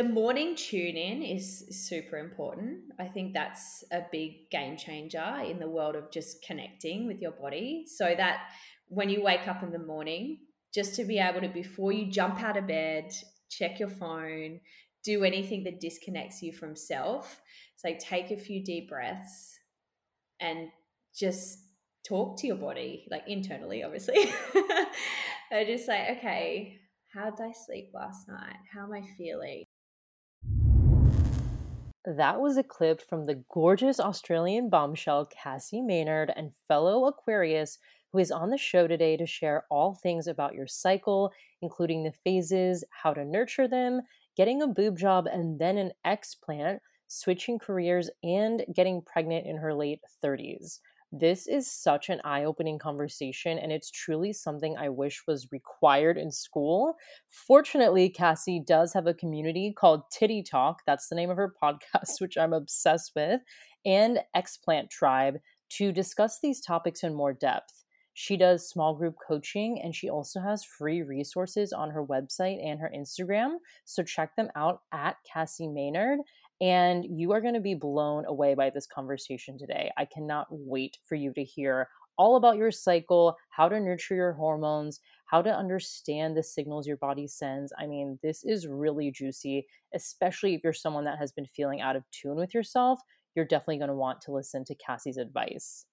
the morning tune in is super important. I think that's a big game changer in the world of just connecting with your body so that when you wake up in the morning, just to be able to, before you jump out of bed, check your phone, do anything that disconnects you from self. Like take a few deep breaths and just talk to your body, like internally, obviously. I just say, okay, how did I sleep last night? How am I feeling? That was a clip from the gorgeous Australian bombshell Cassie Maynard and fellow Aquarius, who is on the show today to share all things about your cycle, including the phases, how to nurture them, getting a boob job and then an explant, switching careers, and getting pregnant in her late 30s. This is such an eye opening conversation, and it's truly something I wish was required in school. Fortunately, Cassie does have a community called Titty Talk, that's the name of her podcast, which I'm obsessed with, and Explant Tribe to discuss these topics in more depth. She does small group coaching and she also has free resources on her website and her Instagram. So check them out at Cassie Maynard. And you are going to be blown away by this conversation today. I cannot wait for you to hear all about your cycle, how to nurture your hormones, how to understand the signals your body sends. I mean, this is really juicy, especially if you're someone that has been feeling out of tune with yourself. You're definitely going to want to listen to Cassie's advice.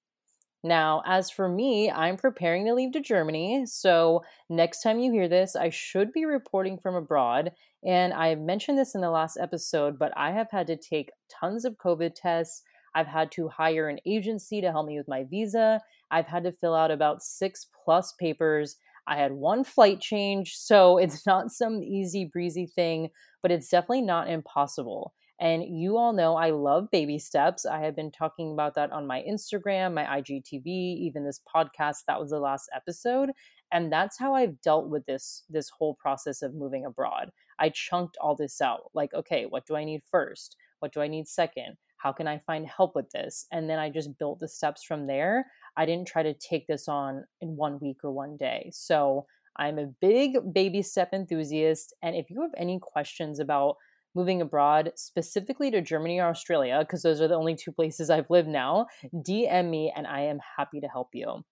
Now, as for me, I'm preparing to leave to Germany. So, next time you hear this, I should be reporting from abroad. And I mentioned this in the last episode, but I have had to take tons of COVID tests. I've had to hire an agency to help me with my visa. I've had to fill out about six plus papers. I had one flight change. So, it's not some easy breezy thing, but it's definitely not impossible. And you all know I love baby steps. I have been talking about that on my Instagram, my IGTV, even this podcast. That was the last episode. And that's how I've dealt with this this whole process of moving abroad. I chunked all this out. Like, okay, what do I need first? What do I need second? How can I find help with this? And then I just built the steps from there. I didn't try to take this on in one week or one day. So I'm a big baby step enthusiast. And if you have any questions about moving abroad, specifically to Germany or Australia, because those are the only two places I've lived now, DM me and I am happy to help you.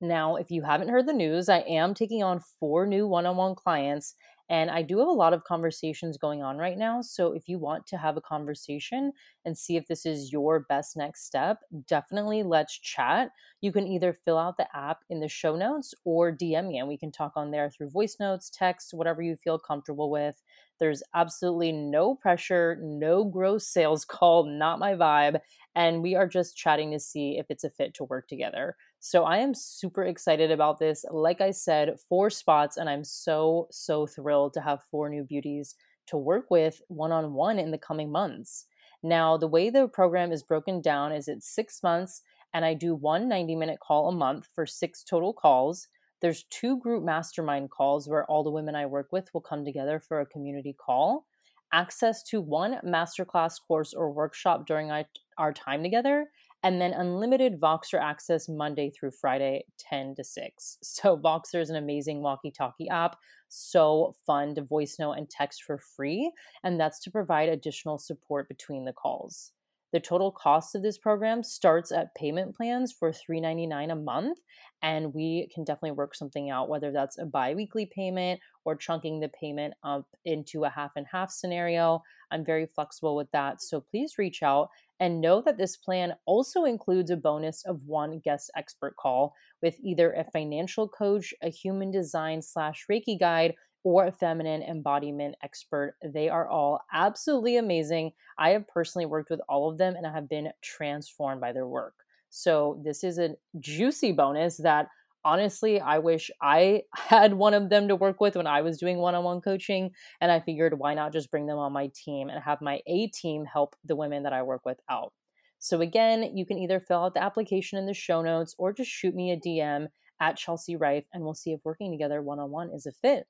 Now, if you haven't heard the news, I am taking on four new one on one clients and I do have a lot of conversations going on right now. So if you want to have a conversation and see if this is your best next step, definitely let's chat. You can either fill out the app in the show notes or DM me and we can talk on there through voice notes, text, whatever you feel comfortable with. There's absolutely no pressure, no gross sales call, not my vibe. And we are just chatting to see if it's a fit to work together. So I am super excited about this. Like I said, four spots, and I'm so, so thrilled to have four new beauties to work with one on one in the coming months. Now, the way the program is broken down is it's six months, and I do one 90 minute call a month for six total calls. There's two group mastermind calls where all the women I work with will come together for a community call. Access to one masterclass course or workshop during our, our time together, and then unlimited Voxer access Monday through Friday, 10 to 6. So, Voxer is an amazing walkie talkie app, so fun to voice note and text for free, and that's to provide additional support between the calls. The total cost of this program starts at payment plans for $3.99 a month, and we can definitely work something out, whether that's a bi weekly payment or chunking the payment up into a half and half scenario. I'm very flexible with that. So please reach out and know that this plan also includes a bonus of one guest expert call with either a financial coach, a human design slash Reiki guide, or a feminine embodiment expert. They are all absolutely amazing. I have personally worked with all of them and I have been transformed by their work. So, this is a juicy bonus that honestly, I wish I had one of them to work with when I was doing one on one coaching. And I figured, why not just bring them on my team and have my A team help the women that I work with out? So, again, you can either fill out the application in the show notes or just shoot me a DM at Chelsea Rife and we'll see if working together one on one is a fit.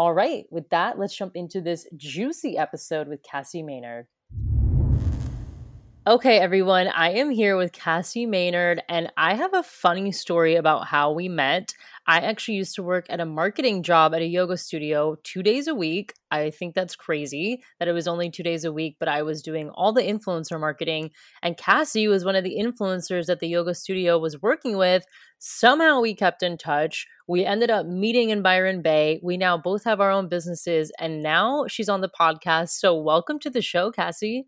All right, with that, let's jump into this juicy episode with Cassie Maynard. Okay, everyone, I am here with Cassie Maynard, and I have a funny story about how we met. I actually used to work at a marketing job at a yoga studio two days a week. I think that's crazy that it was only two days a week, but I was doing all the influencer marketing. And Cassie was one of the influencers that the yoga studio was working with. Somehow we kept in touch. We ended up meeting in Byron Bay. We now both have our own businesses, and now she's on the podcast. So, welcome to the show, Cassie.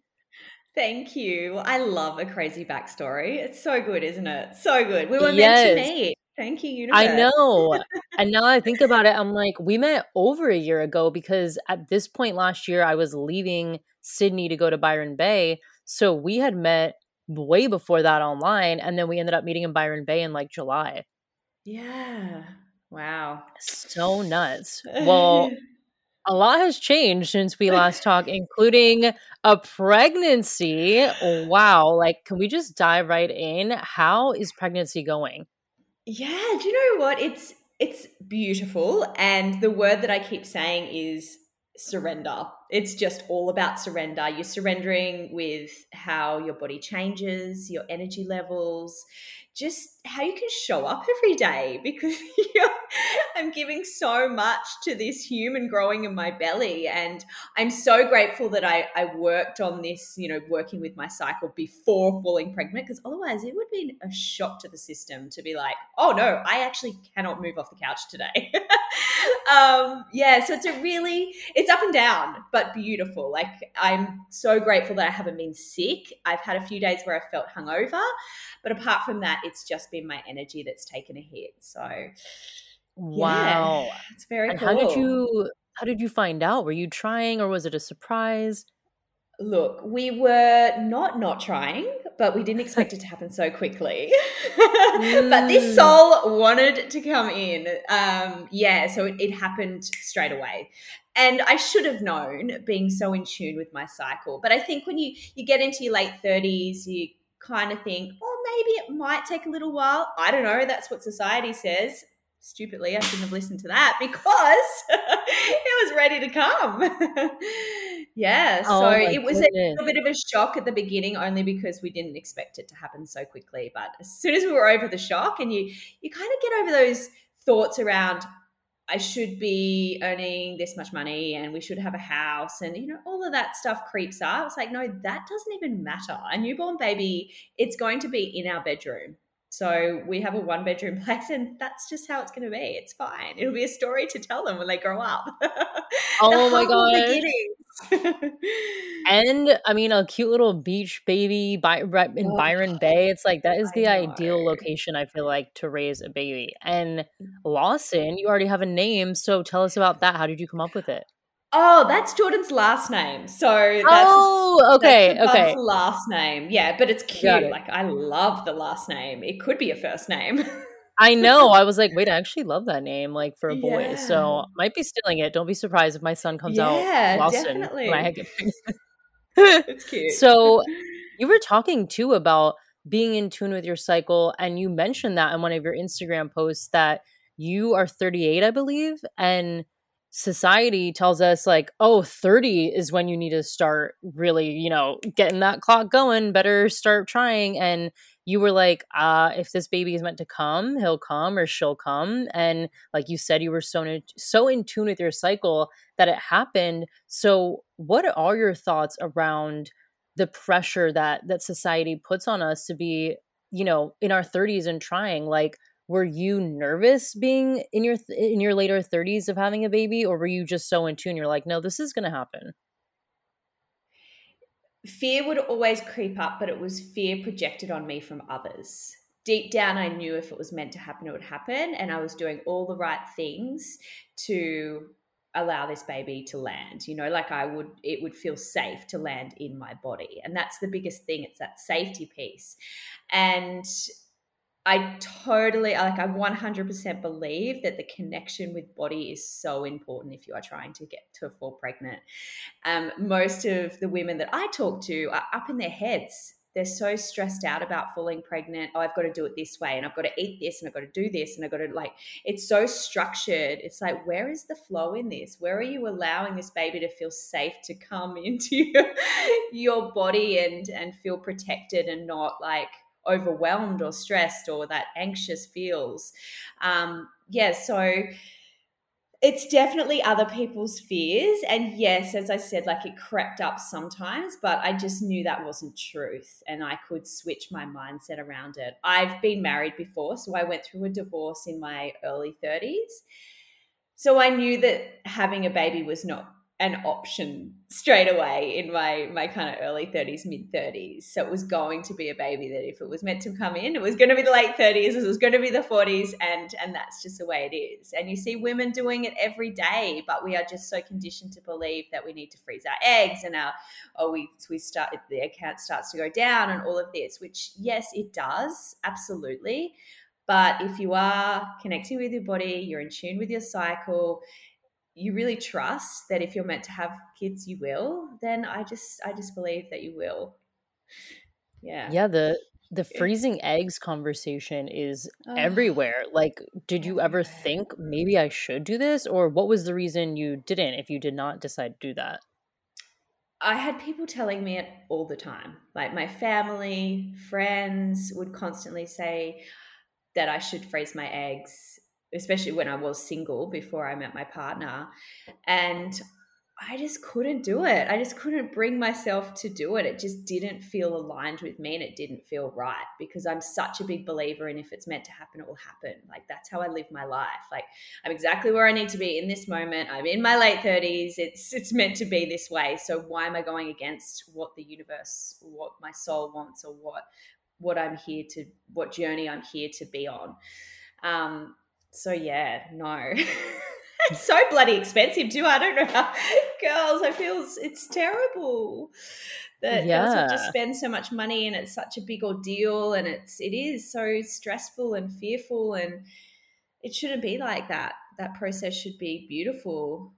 Thank you. I love a crazy backstory. It's so good, isn't it? So good. We were yes. meant to meet. Thank you, universe. I know. and now I think about it, I'm like, we met over a year ago because at this point last year, I was leaving Sydney to go to Byron Bay. So we had met way before that online. And then we ended up meeting in Byron Bay in like July. Yeah. Wow. So nuts. Well, a lot has changed since we last talked, including a pregnancy. Wow. Like, can we just dive right in? How is pregnancy going? Yeah, do you know what? It's it's beautiful and the word that I keep saying is surrender. It's just all about surrender. You're surrendering with how your body changes, your energy levels, just how you can show up every day because I'm giving so much to this human growing in my belly. And I'm so grateful that I, I worked on this, you know, working with my cycle before falling pregnant, because otherwise it would be a shock to the system to be like, oh no, I actually cannot move off the couch today. um, yeah, so it's a really, it's up and down, but beautiful. Like I'm so grateful that I haven't been sick. I've had a few days where I felt hungover. But apart from that, it's just been my energy that's taken a hit. So wow, yeah, it's very and cool. How did you how did you find out? Were you trying or was it a surprise? Look, we were not not trying, but we didn't expect it to happen so quickly. mm. But this mm. soul wanted to come in. Um, yeah, so it, it happened straight away and I should have known being so in tune with my cycle. But I think when you you get into your late 30s, you kind of think, oh, maybe it might take a little while. I don't know. That's what society says. Stupidly, I shouldn't have listened to that because it was ready to come. yeah. Oh so it was goodness. a bit of a shock at the beginning, only because we didn't expect it to happen so quickly. But as soon as we were over the shock, and you you kind of get over those thoughts around I should be earning this much money and we should have a house and you know all of that stuff creeps up. It's like no, that doesn't even matter. A newborn baby, it's going to be in our bedroom. So we have a one bedroom place and that's just how it's going to be. It's fine. It'll be a story to tell them when they grow up. oh my god. and I mean a cute little beach baby by, in oh, Byron Bay. It's like that is the ideal location I feel like to raise a baby. And mm. Lawson, you already have a name, so tell us about that. How did you come up with it? Oh, that's Jordan's last name. So that's Oh, okay, that's okay. last name. Yeah, but it's cute. It. Like I love the last name. It could be a first name. I know. I was like, wait, I actually love that name, like for a boy. Yeah. So might be stealing it. Don't be surprised if my son comes yeah, out Lawson definitely. when I get It's cute. So you were talking too about being in tune with your cycle, and you mentioned that in one of your Instagram posts that you are 38, I believe, and society tells us like oh 30 is when you need to start really you know getting that clock going better start trying and you were like uh if this baby is meant to come he'll come or she'll come and like you said you were so in, so in tune with your cycle that it happened. So what are your thoughts around the pressure that that society puts on us to be you know in our 30s and trying? Like were you nervous being in your in your later 30s of having a baby or were you just so in tune? You're like no this is going to happen fear would always creep up but it was fear projected on me from others. Deep down i knew if it was meant to happen it would happen and i was doing all the right things to allow this baby to land you know like i would it would feel safe to land in my body. And that's the biggest thing it's that safety piece. And I totally like I 100% believe that the connection with body is so important if you are trying to get to fall pregnant. Um, most of the women that I talk to are up in their heads they're so stressed out about falling pregnant. Oh, I've got to do it this way and I've got to eat this and I've got to do this and I've got to like it's so structured. It's like where is the flow in this? Where are you allowing this baby to feel safe to come into your, your body and and feel protected and not like overwhelmed or stressed or that anxious feels. Um yeah, so it's definitely other people's fears. And yes, as I said, like it crept up sometimes, but I just knew that wasn't truth and I could switch my mindset around it. I've been married before, so I went through a divorce in my early 30s. So I knew that having a baby was not an option straight away in my my kind of early 30s mid 30s so it was going to be a baby that if it was meant to come in it was going to be the late 30s it was going to be the 40s and and that's just the way it is. And you see women doing it every day but we are just so conditioned to believe that we need to freeze our eggs and our oh we we start the account starts to go down and all of this which yes it does absolutely. But if you are connecting with your body you're in tune with your cycle you really trust that if you're meant to have kids you will then i just i just believe that you will. Yeah. Yeah the the freezing eggs conversation is oh, everywhere. Like did you ever think maybe i should do this? Or what was the reason you didn't if you did not decide to do that? I had people telling me it all the time. Like my family, friends would constantly say that I should freeze my eggs especially when I was single before I met my partner. And I just couldn't do it. I just couldn't bring myself to do it. It just didn't feel aligned with me and it didn't feel right because I'm such a big believer in if it's meant to happen, it will happen. Like that's how I live my life. Like I'm exactly where I need to be in this moment. I'm in my late 30s. It's it's meant to be this way. So why am I going against what the universe, what my soul wants or what what I'm here to what journey I'm here to be on? Um, so yeah, no. it's so bloody expensive too. I don't know how girls. I feel it's, terrible that yeah. girls have to spend so much money and it's such a big ordeal and it's it is so stressful and fearful and it shouldn't be like that. That process should be beautiful.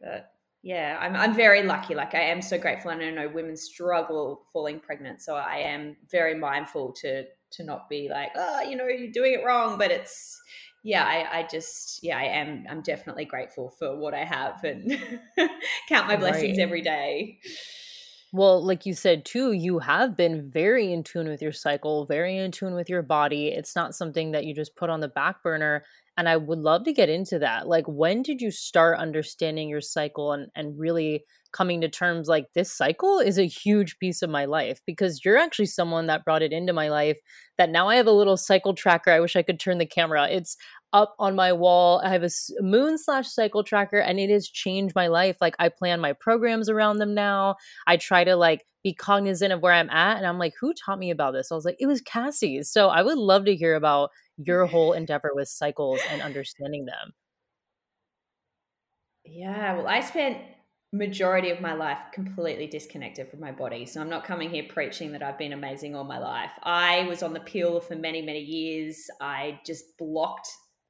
But yeah, I'm I'm very lucky. Like I am so grateful, and I know women struggle falling pregnant. So I am very mindful to to not be like, oh, you know, you're doing it wrong. But it's yeah, I, I, just, yeah, I am, I'm definitely grateful for what I have and count my blessings right. every day. Well, like you said too, you have been very in tune with your cycle, very in tune with your body. It's not something that you just put on the back burner. And I would love to get into that. Like, when did you start understanding your cycle and, and really coming to terms like this cycle is a huge piece of my life? Because you're actually someone that brought it into my life that now I have a little cycle tracker. I wish I could turn the camera. It's up on my wall. I have a moon slash cycle tracker and it has changed my life. Like I plan my programs around them now. I try to like be cognizant of where I'm at. And I'm like, who taught me about this? I was like, it was Cassie. So I would love to hear about your whole endeavor with cycles and understanding them. Yeah, well, I spent majority of my life completely disconnected from my body. So I'm not coming here preaching that I've been amazing all my life. I was on the pill for many, many years. I just blocked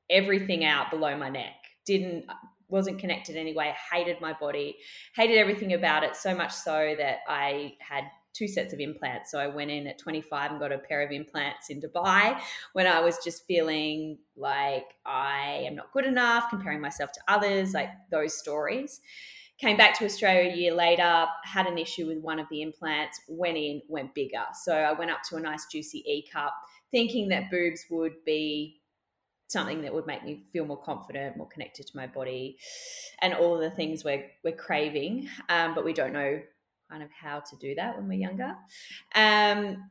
everything out below my neck. Didn't wasn't connected anyway. Hated my body, hated everything about it so much so that I had two sets of implants. So I went in at 25 and got a pair of implants in Dubai when I was just feeling like I am not good enough, comparing myself to others, like those stories. Came back to Australia a year later, had an issue with one of the implants, went in, went bigger. So I went up to a nice juicy E cup, thinking that boobs would be something that would make me feel more confident, more connected to my body, and all the things we're we're craving, um, but we don't know kind of how to do that when we're younger. Um,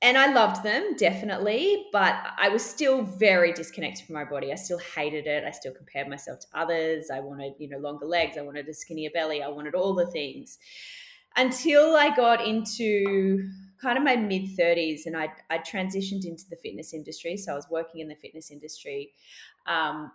and I loved them definitely, but I was still very disconnected from my body. I still hated it. I still compared myself to others. I wanted, you know, longer legs. I wanted a skinnier belly. I wanted all the things until I got into kind of my mid 30s and I, I transitioned into the fitness industry. So I was working in the fitness industry. Um,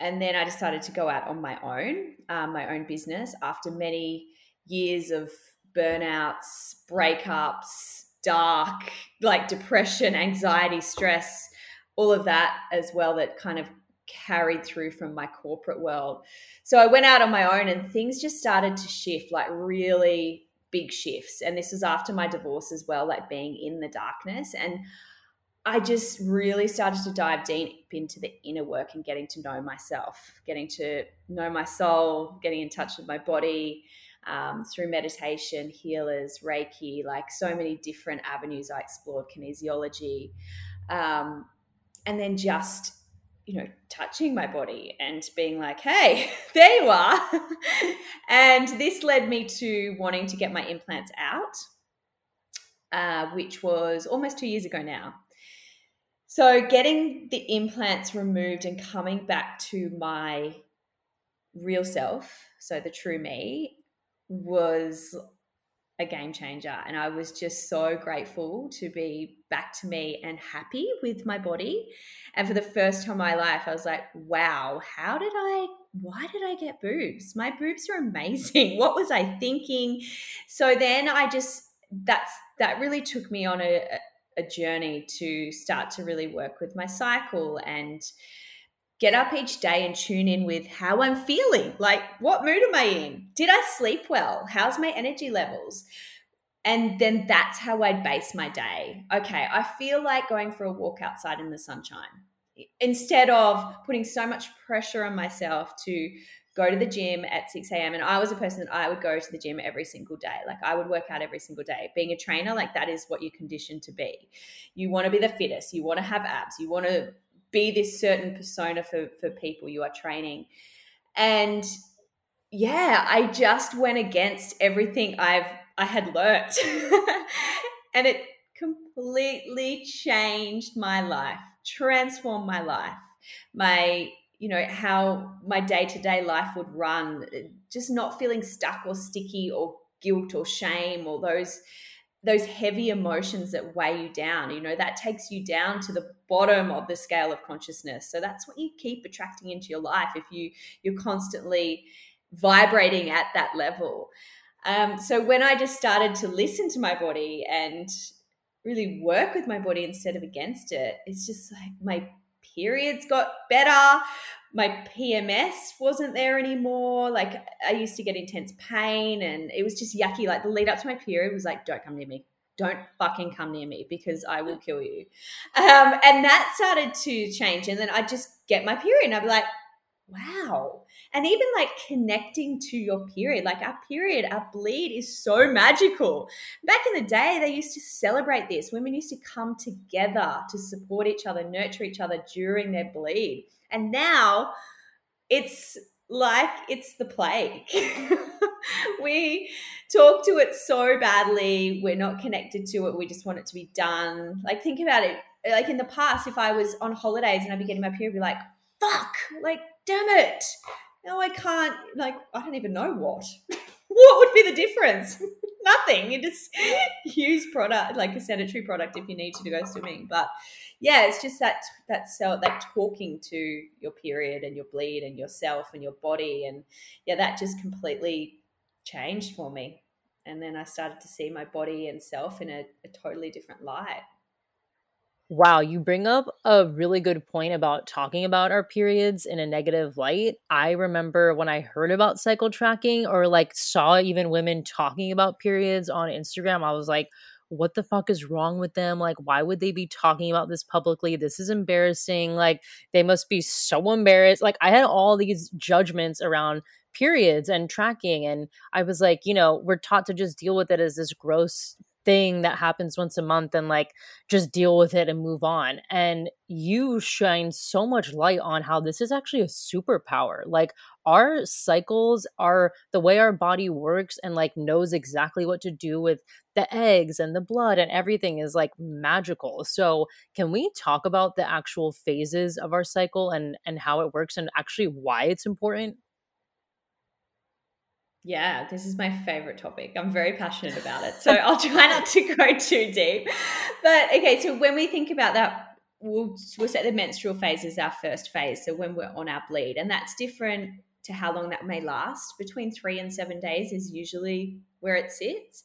and then I decided to go out on my own, um, my own business after many years of burnouts, breakups, dark, like depression, anxiety, stress, all of that as well that kind of carried through from my corporate world. So I went out on my own and things just started to shift like really big shifts. And this was after my divorce as well, like being in the darkness. And I just really started to dive deep into the inner work and getting to know myself, getting to know my soul, getting in touch with my body um, through meditation, healers, Reiki, like so many different avenues I explored, kinesiology. Um, and then just you know, touching my body and being like, hey, there you are. and this led me to wanting to get my implants out, uh, which was almost two years ago now. So, getting the implants removed and coming back to my real self, so the true me, was a game changer. And I was just so grateful to be back to me and happy with my body. And for the first time in my life, I was like, wow, how did I, why did I get boobs? My boobs are amazing. What was I thinking? So then I just, that's, that really took me on a, a journey to start to really work with my cycle and, get up each day and tune in with how I'm feeling. Like, what mood am I in? Did I sleep well? How's my energy levels? And then that's how I'd base my day. Okay, I feel like going for a walk outside in the sunshine instead of putting so much pressure on myself to go to the gym at 6 a.m. And I was a person that I would go to the gym every single day. Like I would work out every single day. Being a trainer, like that is what you're conditioned to be. You want to be the fittest, you want to have abs, you want to be this certain persona for for people you are training. And yeah i just went against everything i've i had learnt. And it completely changed my life transformed my life. My you know how my day-to-day life would run just not feeling stuck or sticky or guilt or shame or those those heavy emotions that weigh you down. You know that takes you down to the bottom of the scale of consciousness so that's what you keep attracting into your life if you you're constantly vibrating at that level um, so when i just started to listen to my body and really work with my body instead of against it it's just like my periods got better my PMS wasn't there anymore. Like I used to get intense pain and it was just yucky. Like the lead up to my period was like, don't come near me. Don't fucking come near me because I will kill you. Um, and that started to change. And then I just get my period and I'd be like, wow. And even like connecting to your period, like our period, our bleed is so magical. Back in the day, they used to celebrate this. Women used to come together to support each other, nurture each other during their bleed. And now it's like it's the plague. we talk to it so badly. We're not connected to it. We just want it to be done. Like, think about it. Like in the past, if I was on holidays and I'd be getting my period, I'd be like, fuck, like, damn it. No, I can't. Like, I don't even know what. what would be the difference? Nothing. You just use product, like a sanitary product if you need to, to go swimming. But yeah, it's just that that self that talking to your period and your bleed and yourself and your body and yeah, that just completely changed for me. And then I started to see my body and self in a, a totally different light. Wow, you bring up a really good point about talking about our periods in a negative light. I remember when I heard about cycle tracking or like saw even women talking about periods on Instagram, I was like, what the fuck is wrong with them? Like, why would they be talking about this publicly? This is embarrassing. Like, they must be so embarrassed. Like, I had all these judgments around periods and tracking. And I was like, you know, we're taught to just deal with it as this gross thing that happens once a month and like just deal with it and move on. And you shine so much light on how this is actually a superpower. Like our cycles are the way our body works and like knows exactly what to do with the eggs and the blood and everything is like magical. So, can we talk about the actual phases of our cycle and and how it works and actually why it's important? Yeah, this is my favorite topic. I'm very passionate about it. So I'll try not to go too deep. But okay, so when we think about that, we'll, we'll set the menstrual phase as our first phase. So when we're on our bleed, and that's different to how long that may last. Between three and seven days is usually where it sits.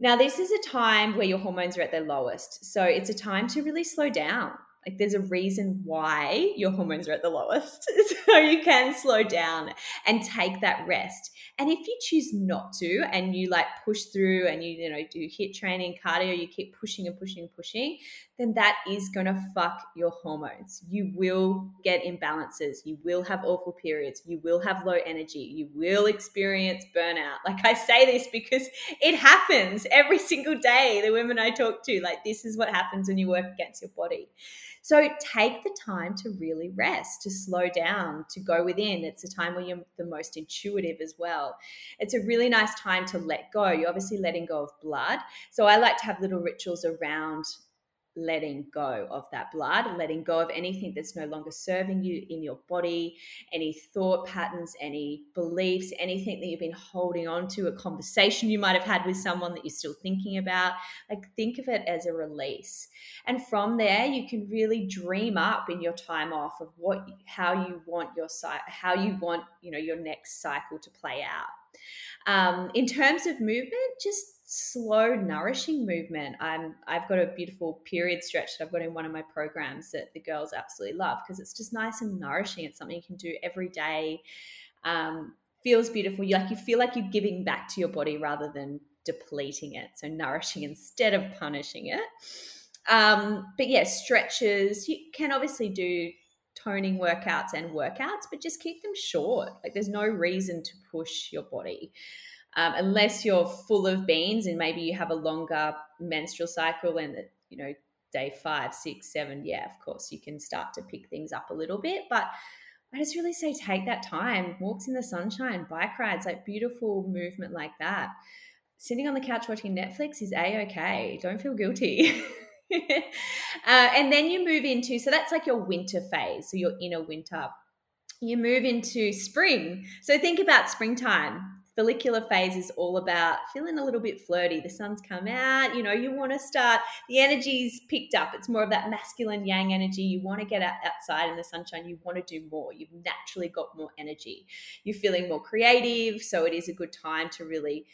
Now, this is a time where your hormones are at their lowest. So it's a time to really slow down Like there's a reason why your hormones are at the lowest. so you can slow down and take that rest. And if you choose not to and you like push through and you, you know, do HIIT training, cardio, you keep pushing and pushing and pushing, then that is going to fuck your hormones. You will get imbalances. You will have awful periods. You will have low energy. You will experience burnout. Like I say this because it happens every single day. The women I talk to, like, this is what happens when you work against your body. So take the time to really rest, to slow down, to go within. It's a time where you're the most intuitive as well. It's a really nice time to let go. You're obviously letting go of blood. So I like to have little rituals around letting go of that blood, letting go of anything that's no longer serving you in your body, any thought patterns, any beliefs, anything that you've been holding on to, a conversation you might have had with someone that you're still thinking about. Like think of it as a release. And from there, you can really dream up in your time off of what how you want your how you want, you know, your next cycle to play out. Um, in terms of movement, just slow, nourishing movement. I'm I've got a beautiful period stretch that I've got in one of my programs that the girls absolutely love because it's just nice and nourishing. It's something you can do every day. Um, feels beautiful. You like you feel like you're giving back to your body rather than depleting it. So nourishing instead of punishing it. Um, but yeah, stretches. You can obviously do toning workouts and workouts, but just keep them short. Like there's no reason to push your body um, unless you're full of beans and maybe you have a longer menstrual cycle and you know day five six seven yeah of course you can start to pick things up a little bit. But i just really say take that time walks in the sunshine bike rides like beautiful movement like that. Sitting on the couch watching netflix is a-okay don't feel guilty. Uh, and then you move into so that's like your winter phase so your inner winter. You move into spring so think about springtime follicular phase is all about feeling a little bit flirty. The sun's come out, you know, you want to start, the energy's picked up. It's more of that masculine yang energy. You want to get out, outside in the sunshine. You want to do more. You've naturally got more energy. You're feeling more creative. So it is a good time to really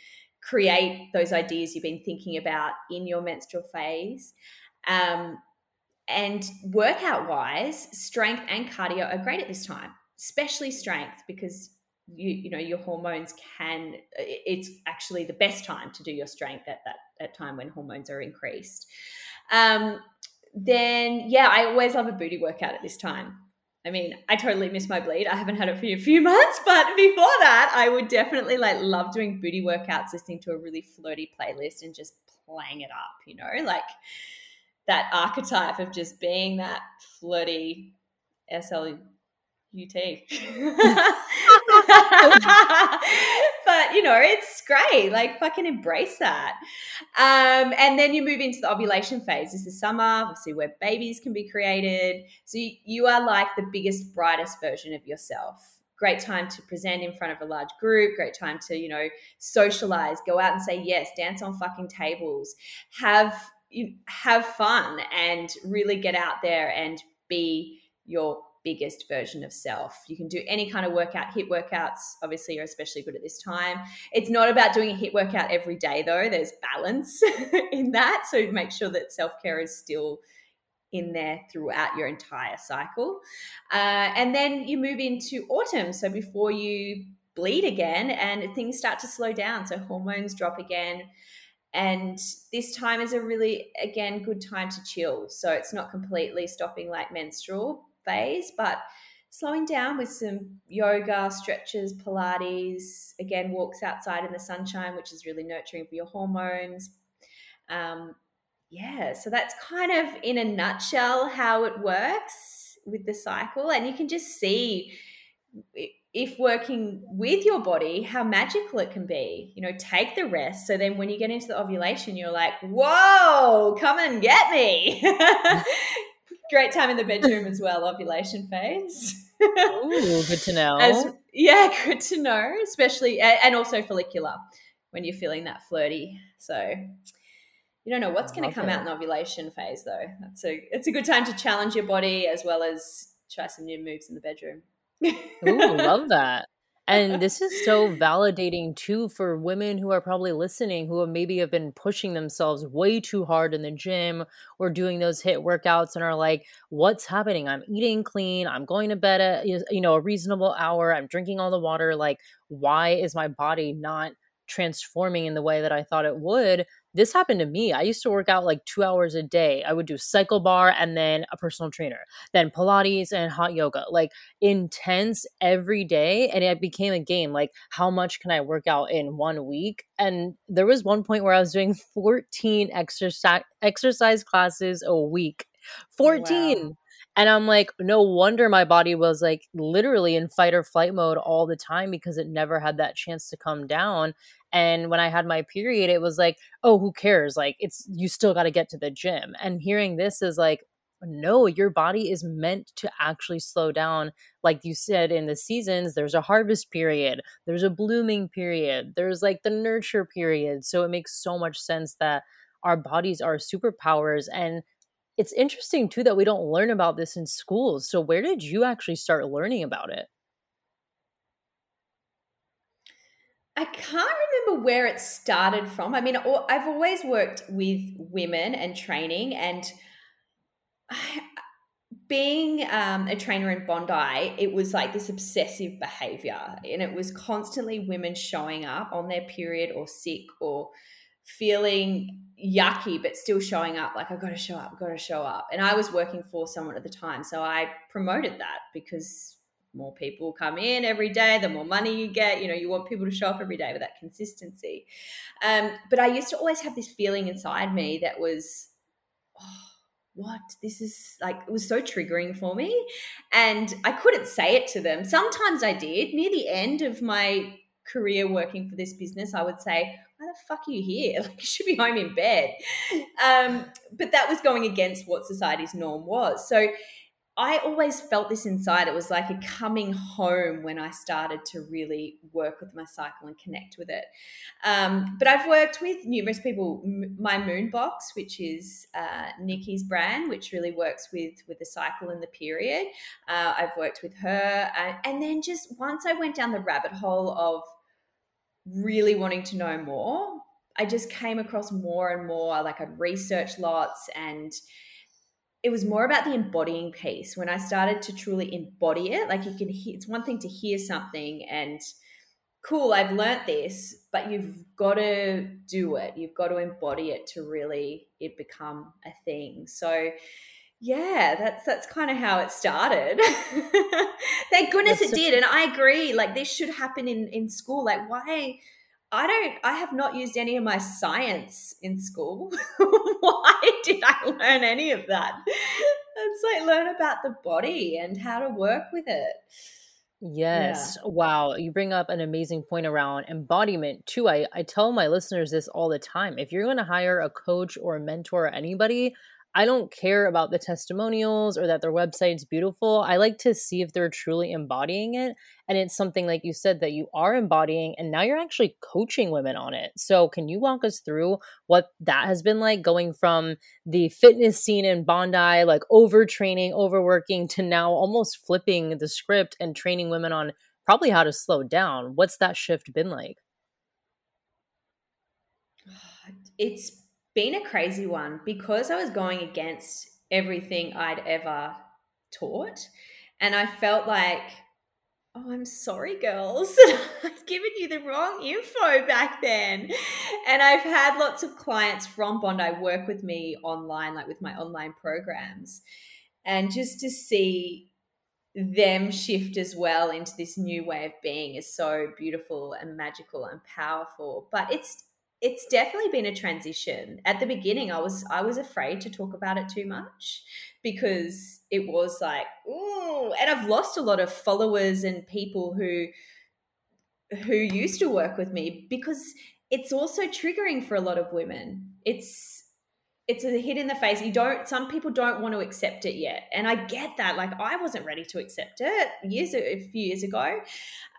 create those ideas you've been thinking about in your menstrual phase. Um, and workout wise, strength and cardio are great at this time, especially strength because you you know your hormones can it's actually the best time to do your strength at that at time when hormones are increased. Um, then yeah i always love a booty workout at this time. I mean i totally miss my bleed. I haven't had it for a few months but before that i would definitely like love doing booty workouts listening to a really flirty playlist and just playing it up you know? Like that archetype of just being that flirty sl UT. but you know, it's great. Like fucking embrace that. Um, and then you move into the ovulation phase. This is summer, obviously, where babies can be created. So you, you are like the biggest, brightest version of yourself great time to present in front of a large group great time to you know socialize go out and say yes dance on fucking tables have you have fun and really get out there and be your biggest version of self. You can do any kind of workout. HIIT workouts, obviously, you're especially good at this time. It's not about doing a HIIT workout every day, though. There's balance in that. So make sure that self care is still in there throughout your entire cycle. Uh, and then you move into autumn. So before you bleed again and things start to slow down. So hormones drop again. And this time is a really, again, good time to chill. So it's not completely stopping like menstrual, phase, but slowing down with some yoga, stretches, Pilates, again, walks outside in the sunshine, which is really nurturing for your hormones. Um, yeah, so that's kind of in a nutshell how it works with the cycle. And you can just see if working with your body, how magical it can be. You know, take the rest. So then when you get into the ovulation, you're like, whoa, come and get me. great time in the bedroom as well, ovulation phase. Ooh, good to know. As, yeah, good to know, especially and also follicular when you're feeling that flirty. So you don't know what's going to come out in the ovulation phase, though. That's a it's a good time to challenge your body as well as try some new moves in the bedroom. Ooh, love that. And this is so validating too for women who are probably listening who maybe have been pushing themselves way too hard in the gym or doing those HIIT workouts and are like what's happening? I'm eating clean. I'm going to bed at you know a reasonable hour. I'm drinking all the water. Like why is my body not transforming in the way that I thought it would. This happened to me. I used to work out like two hours a day. I would do cycle bar and then a personal trainer, then Pilates and hot yoga, like intense every day. And it became a game like, how much can I work out in one week? And there was one point where I was doing 14 exercise exercise classes a week. 14. Wow. And I'm like, no wonder my body was like literally in fight or flight mode all the time because it never had that chance to come down. And when I had my period, it was like, oh, who cares? Like, it's you still got to get to the gym. And hearing this is like, no, your body is meant to actually slow down. Like you said in the seasons, there's a harvest period, there's a blooming period, there's like the nurture period. So it makes so much sense that our bodies are superpowers. And it's interesting too that we don't learn about this in schools. So where did you actually start learning about it? I can't remember where it started from. I mean, I've always worked with women and training, and being um, a trainer in Bondi, it was like this obsessive behavior, and it was constantly women showing up on their period or sick or feeling yucky but still showing up like i've got to show up got to show up and i was working for someone at the time so i promoted that because more people come in every day the more money you get you know you want people to show up every day with that consistency um, but i used to always have this feeling inside me that was oh, what this is like it was so triggering for me and i couldn't say it to them sometimes i did near the end of my career working for this business i would say why the fuck are you here? Like you should be home in bed. Um, but that was going against what society's norm was. So I always felt this inside. It was like a coming home when I started to really work with my cycle and connect with it. Um, but I've worked with numerous people. My Moon Box, which is uh, Nikki's brand, which really works with with the cycle and the period. Uh, I've worked with her, uh, and then just once I went down the rabbit hole of really wanting to know more, I just came across more and more. Like I'd research lots and it was more about the embodying piece when I started to truly embody it. Like you can hear, it's one thing to hear something and cool, I've learnt this, but you've got to do it. You've got to embody it to really it become a thing. So yeah, that's that's kind of how it started. Thank goodness that's it did, and I agree. Like this should happen in in school. Like why? I don't. I have not used any of my science in school. why did I learn any of that? It's like learn about the body and how to work with it. Yes. Yeah. Wow. You bring up an amazing point around embodiment too. I, I tell my listeners this all the time. If you're going to hire a coach or a mentor or anybody, I don't care about the testimonials or that their website's beautiful. I like to see if they're truly embodying it. And it's something, like you said, that you are embodying, and now you're actually coaching women on it. So, can you walk us through what that has been like going from the fitness scene in Bondi, like overtraining, overworking, to now almost flipping the script and training women on probably how to slow down? What's that shift been like? It's been a crazy one because I was going against everything I'd ever taught. And I felt like, oh, I'm sorry, girls. I've given you the wrong info back then. And I've had lots of clients from Bondi work with me online, like with my online programs. And just to see them shift as well into this new way of being is so beautiful and magical and powerful. But it's it's definitely been a transition. At the beginning, I was I was afraid to talk about it too much because it was like, ooh, and I've lost a lot of followers and people who who used to work with me because it's also triggering for a lot of women. It's it's a hit in the face. You don't. Some people don't want to accept it yet, and I get that. Like I wasn't ready to accept it years a few years ago,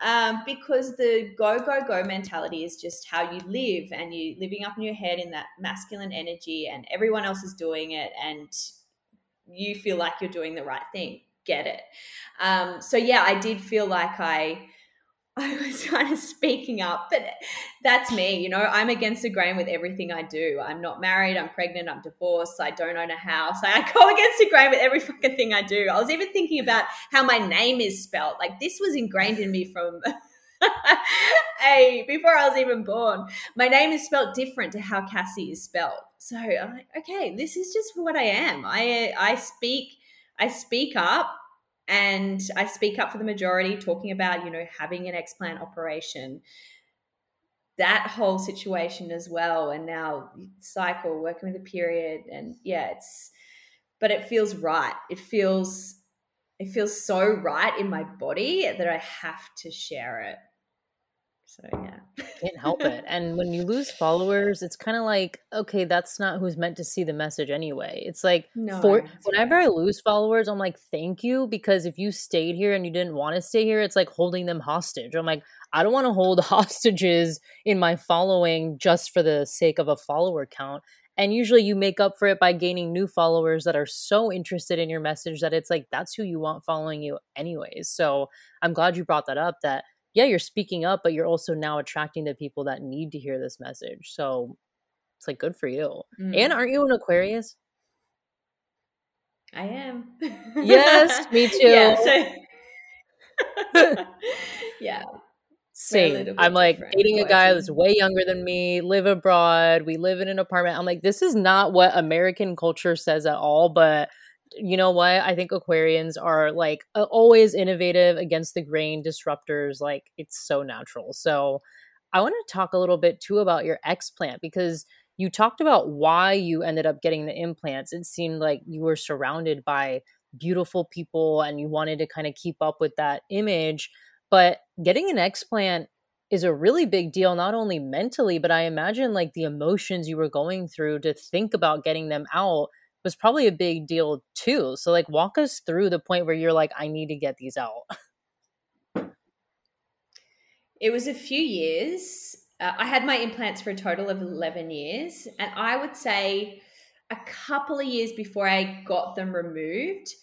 um, because the go go go mentality is just how you live, and you living up in your head in that masculine energy, and everyone else is doing it, and you feel like you're doing the right thing. Get it? Um, so yeah, I did feel like I I was kind of speaking up, but that's me. You know, I'm against the grain with everything I do. I'm not married, I'm pregnant, I'm divorced, I don't own a house. I go against the grain with every fucking thing I do. I was even thinking about how my name is spelt. Like, this was ingrained in me from. hey, before I was even born, my name is spelt different to how Cassie is spelt. So I'm like, okay, this is just what I am. I I speak I speak up and I speak up for the majority, talking about, you know, having an explant operation, that whole situation as well. And now cycle, working with a period. And yeah, it's, but it feels right. It feels, it feels so right in my body that I have to share it. So yeah. Can't help it. And when you lose followers, it's kind of like, okay, that's not who's meant to see the message anyway. It's like no, for whenever. I lose followers, I'm like, thank you. Because if you stayed here and you didn't want to stay here, it's like holding them hostage. I'm like, I don't want to hold hostages in my following just for the sake of a follower count. And usually you make up for it by gaining new followers that are so interested in your message that it's like that's who you want following you anyways. So I'm glad you brought that up that yeah, you're speaking up, but you're also now attracting the people that need to hear this message. So it's like good for you. Mm. And aren't you an Aquarius? I am. yes, me too. Yeah. So... yeah. Same. I'm like dating a guy that's way younger than me, live abroad, we live in an apartment. I'm like, this is not what American culture says at all, but you know what? I think Aquarians are like always innovative against the grain disruptors. Like it's so natural. So I want to talk a little bit too about your explant because you talked about why you ended up getting the implants. It seemed like you were surrounded by beautiful people and you wanted to kind of keep up with that image. But getting an explant is a really big deal, not only mentally, but I imagine like the emotions you were going through to think about getting them out was probably a big deal too. So like walk us through the point where you're like I need to get these out. It was a few years. Uh, I had my implants for a total of 11 years and I would say a couple of years before I got them removed,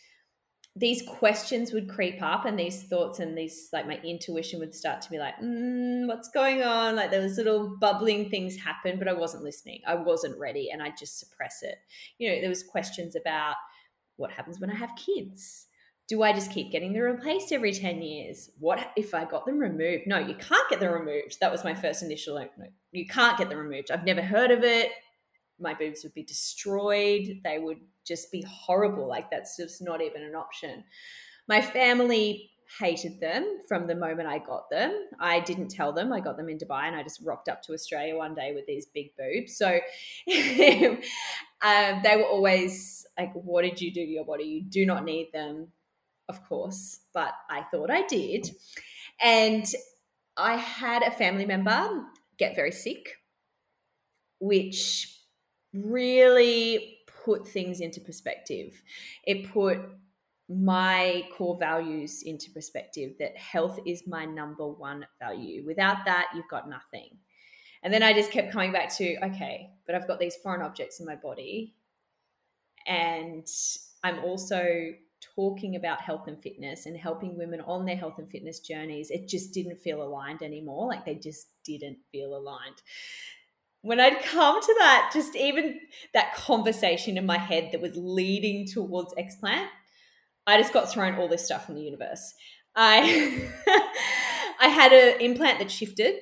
these questions would creep up and these thoughts and these like my intuition would start to be like mm, what's going on? Like was little bubbling things happen but i wasn't listening. I wasn't ready and i just suppress it. You know there was questions about what happens when i have kids. Do i just keep getting them replaced every 10 years? What if i got them removed? No you can't get them removed. That was my first initial like, no you can't get them removed. I've never heard of it my boobs would be destroyed they would just be horrible. Like that's just not even an option. My family hated them from the moment I got them. I didn't tell them. I got them in Dubai and I just rocked up to Australia one day with these big boobs. So um, they were always like, What did you do to your body? You do not need them, of course. But I thought I did. And I had a family member get very sick, which really put things into perspective. It put my core values into perspective that health is my number one value. Without that, you've got nothing. And then I just kept coming back to, okay, but I've got these foreign objects in my body. And I'm also talking about health and fitness and helping women on their health and fitness journeys. It just didn't feel aligned anymore. Like they just didn't feel aligned when I'd come to that, just even that conversation in my head that was leading towards explant, I just got thrown all this stuff from the universe. I I had an implant that shifted,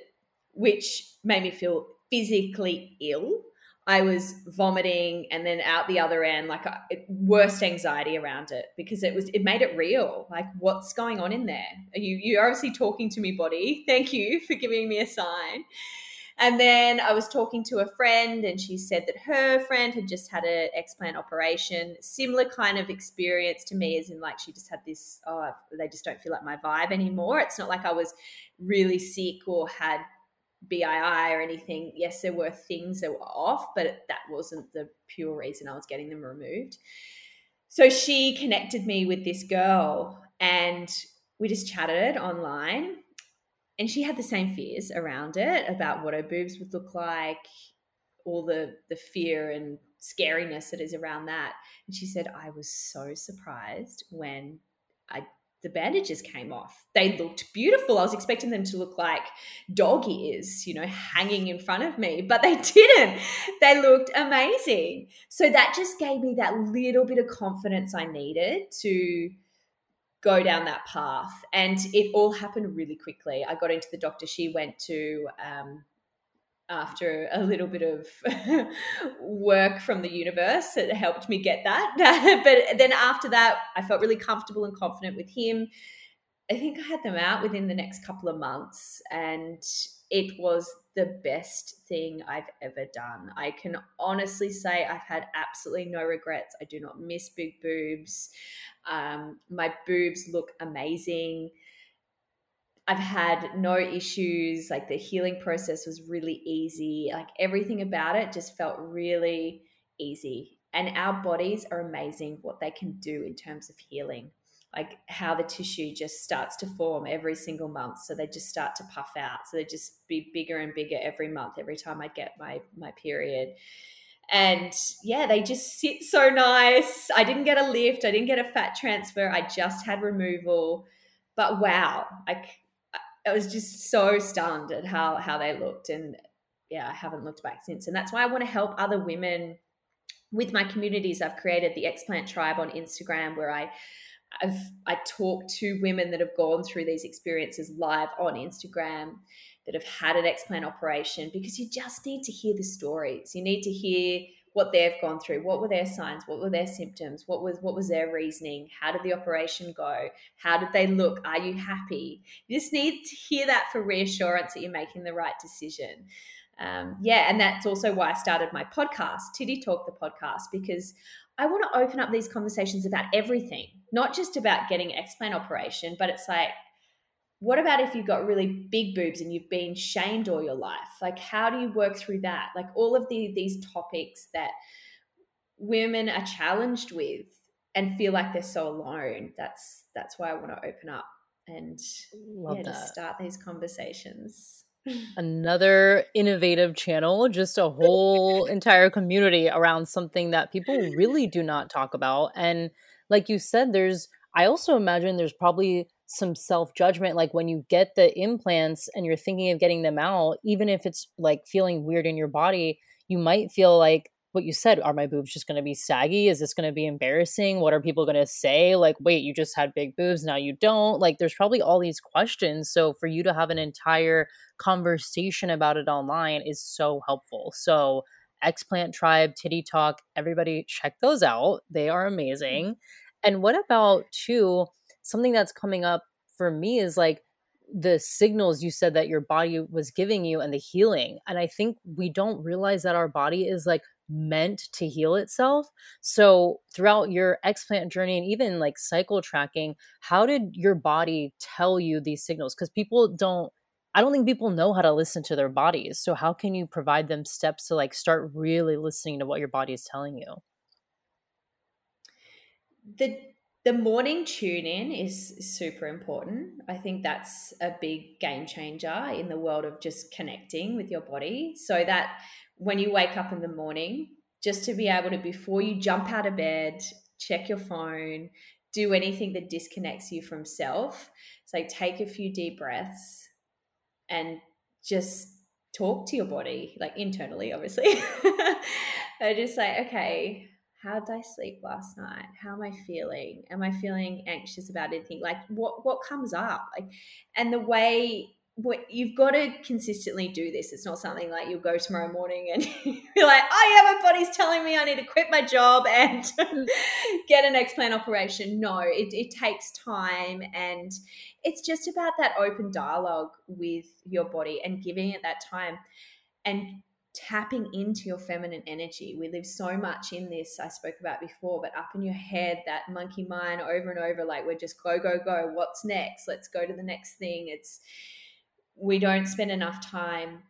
which made me feel physically ill. I was vomiting and then out the other end, like uh, worst anxiety around it because it was it made it real. Like, what's going on in there? Are you you're obviously talking to me, body. Thank you for giving me a sign. And then I was talking to a friend, and she said that her friend had just had an explant operation, similar kind of experience to me, as in like she just had this, oh, they just don't feel like my vibe anymore. It's not like I was really sick or had BII or anything. Yes, there were things that were off, but that wasn't the pure reason I was getting them removed. So she connected me with this girl, and we just chatted online and she had the same fears around it about what her boobs would look like, all the the fear and scariness that is around that. And she said, I was so surprised when I the bandages came off. They looked beautiful. I was expecting them to look like dog ears, you know, hanging in front of me, but they didn't. They looked amazing. So that just gave me that little bit of confidence I needed to go down that path. And it all happened really quickly. I got into the doctor she went to um, after a little bit of work from the universe. It helped me get that. but then after that, I felt really comfortable and confident with him. I think I had them out within the next couple of months, and it was the best thing I've ever done. I can honestly say I've had absolutely no regrets. I do not miss big boobs. Um, my boobs look amazing. I've had no issues. Like the healing process was really easy. Like everything about it just felt really easy. And our bodies are amazing what they can do in terms of healing. Like how the tissue just starts to form every single month. So they just start to puff out. So they just be bigger and bigger every month, every time I get my my period. And yeah, they just sit so nice. I didn't get a lift, I didn't get a fat transfer. I just had removal. But wow, like I was just so stunned at how how they looked, and yeah, I haven't looked back since. And that's why I want to help other women with my communities. I've created the Explant Tribe on Instagram, where I I've I talk to women that have gone through these experiences live on Instagram that have had an explant operation because you just need to hear the stories. You need to hear what they've gone through. What were their signs? What were their symptoms? What was what was their reasoning? How did the operation go? How did they look? Are you happy? You just need to hear that for reassurance that you're making the right decision. Um, yeah and that's also why i started my podcast titty talk the podcast because i want to open up these conversations about everything not just about getting explant operation but it's like what about if you've got really big boobs and you've been shamed all your life? Like how do you work through that? Like all of the, these topics that women are challenged with and feel like they're so alone that's that's why i want to open up and Love yeah, just start these conversations another innovative channel just a whole entire community around something that people really do not talk about and like you said there's i also imagine there's probably some self judgment like when you get the implants and you're thinking of getting them out even if it's like feeling weird in your body you might feel like what you said are my boobs just going to be saggy? Is this going to be embarrassing? What are people going to say? Like wait you just had big boobs now you don't? Like there's probably all these questions so for you to have an entire conversation about it online is so helpful. So explant tribe titty talk everybody check those out. They are mm-hmm. amazing. And what about too something that's coming up for me is like the signals you said that your body was giving you and the healing. And I think we don't realize that our body is like meant to heal itself. So, throughout your explant journey and even like cycle tracking, how did your body tell you these signals? Because people don't, I don't think people know how to listen to their bodies. So, how can you provide them steps to like start really listening to what your body is telling you? The the morning tune in is super important. I think that's a big game changer in the world of just connecting with your body. So that when you wake up in the morning, just to be able to, before you jump out of bed, check your phone, do anything that disconnects you from self. Like take a few deep breaths and just talk to your body, like internally, obviously. I just say, okay, how did I sleep last night? How am I feeling? Am I feeling anxious about anything? Like what what comes up? Like and the way what you've got to consistently do this. It's not something like you'll go tomorrow morning and you're like, oh yeah, my body's telling me I need to quit my job and get an explant operation. No, it, it takes time and it's just about that open dialogue with your body and giving it that time. And tapping into your feminine energy. We live so much in this, I spoke about before, but up in your head, that monkey mind over and over, like we're just go, go, go. What's next? Let's go to the next thing. It's, we don't spend enough time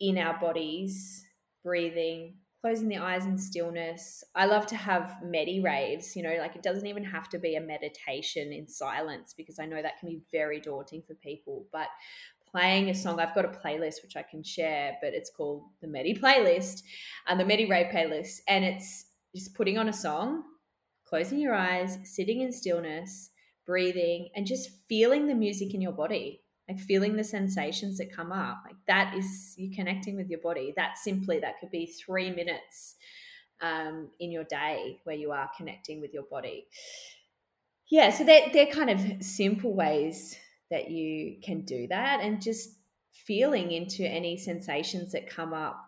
in our bodies, breathing, closing the eyes in stillness. I love to have medi raves, you know, like it doesn't even have to be a meditation in silence because I know that can be very daunting for people. But playing a song. I've got a playlist which I can share, but it's called the Medi playlist and the Medi Rave playlist. And it's just putting on a song, closing your eyes, sitting in stillness, breathing, and just feeling the music in your body, like feeling the sensations that come up. Like that is you connecting with your body. That simply, that could be three minutes um, in your day where you are connecting with your body. Yeah, so they're, they're kind of simple ways that you can do that and just feeling into any sensations that come up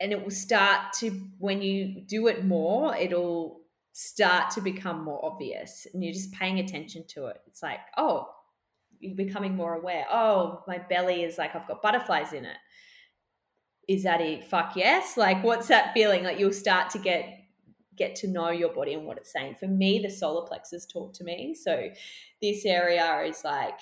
and it will start to when you do it more it'll start to become more obvious and you're just paying attention to it it's like oh you're becoming more aware oh my belly is like i've got butterflies in it is that it fuck yes like what's that feeling like you'll start to get get to know your body and what it's saying for me the solar plexus talk to me so this area is like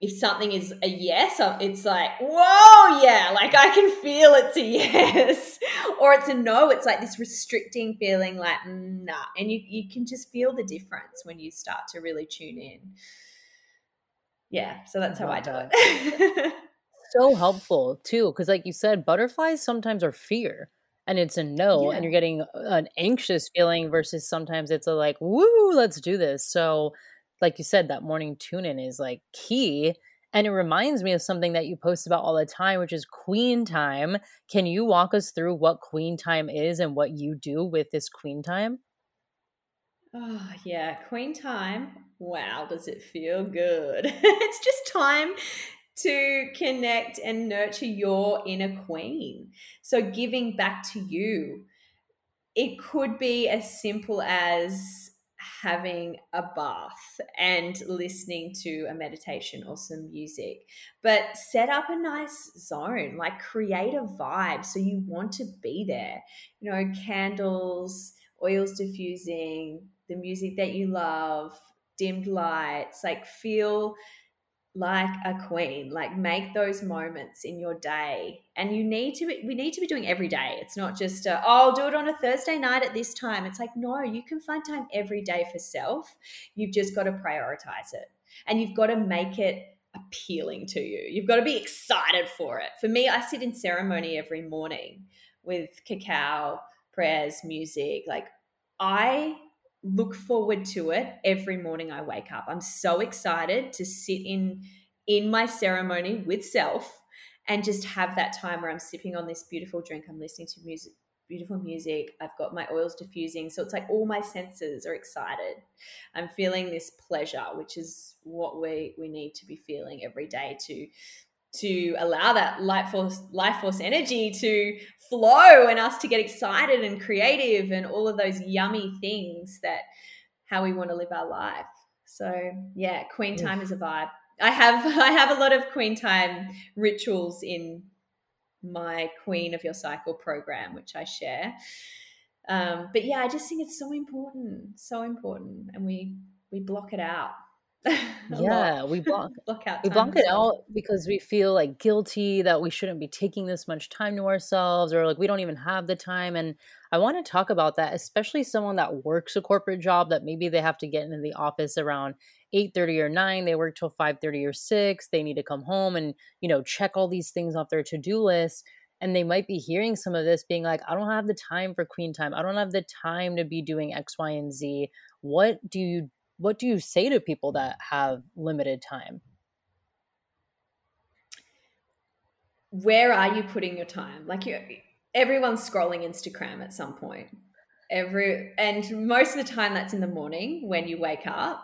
if something is a yes, uh, it's like, whoa, yeah, like I can feel it's a yes. or it's a no, it's like this restricting feeling, like, nah. And you, you can just feel the difference when you start to really tune in. Yeah, so that's how I do it. so helpful too, because like you said, butterflies sometimes are fear and it's a no, yeah. and you're getting an anxious feeling versus sometimes it's a like, woo, let's do this. So, like you said, that morning tune in is like key. And it reminds me of something that you post about all the time, which is queen time. Can you walk us through what queen time is and what you do with this queen time? Oh, yeah. Queen time. Wow, does it feel good? it's just time to connect and nurture your inner queen. So, giving back to you. It could be as simple as having a bath and listening to a meditation or some music. But set up a nice zone, like create a vibe so you want to be there. You know, candles, oils diffusing, the music that you love, dimmed lights, like feel like a queen like make those moments in your day. And you need to be, we need to be doing every day. It's not just a, oh i'll do it on a thursday night at this time. It's like no you can find time every day for self. You've just got to prioritize it. And you've got to make it appealing to you. You've got to be excited for it. For me i sit in ceremony every morning with cacao prayers music. Like i look forward to it every morning I wake up. I'm so excited to sit in in my ceremony with self and just have that time where I'm sipping on this beautiful drink. I'm listening to music, beautiful music. I've got my oils diffusing. So it's like all my senses are excited. I'm feeling this pleasure, which is what we we need to be feeling every day to to allow that life force life force energy to flow and us to get excited and creative and all of those yummy things that how we want to live our life. So yeah queen time is a vibe. I have i have a lot of queen time rituals in my queen of your cycle program which i share. Um, but yeah i just think it's so important so important and we we block it out yeah we block we block it out because we feel like guilty that we shouldn't be taking this much time to ourselves or like we don't even have the time and i want to talk about that especially someone that works a corporate job that maybe they have to get into the office around 8.30 or 9 they work till 5.30 or 6 they need to come home and you know check all these things off their to-do list and they might be hearing some of this being like i don't have the time for queen time. I don't have the time to be doing x y and z. What do you what do you say to people that have limited time? Where are you putting your time? Like you everyone's scrolling Instagram at some point. Every and most of the time that's in the morning when you wake up.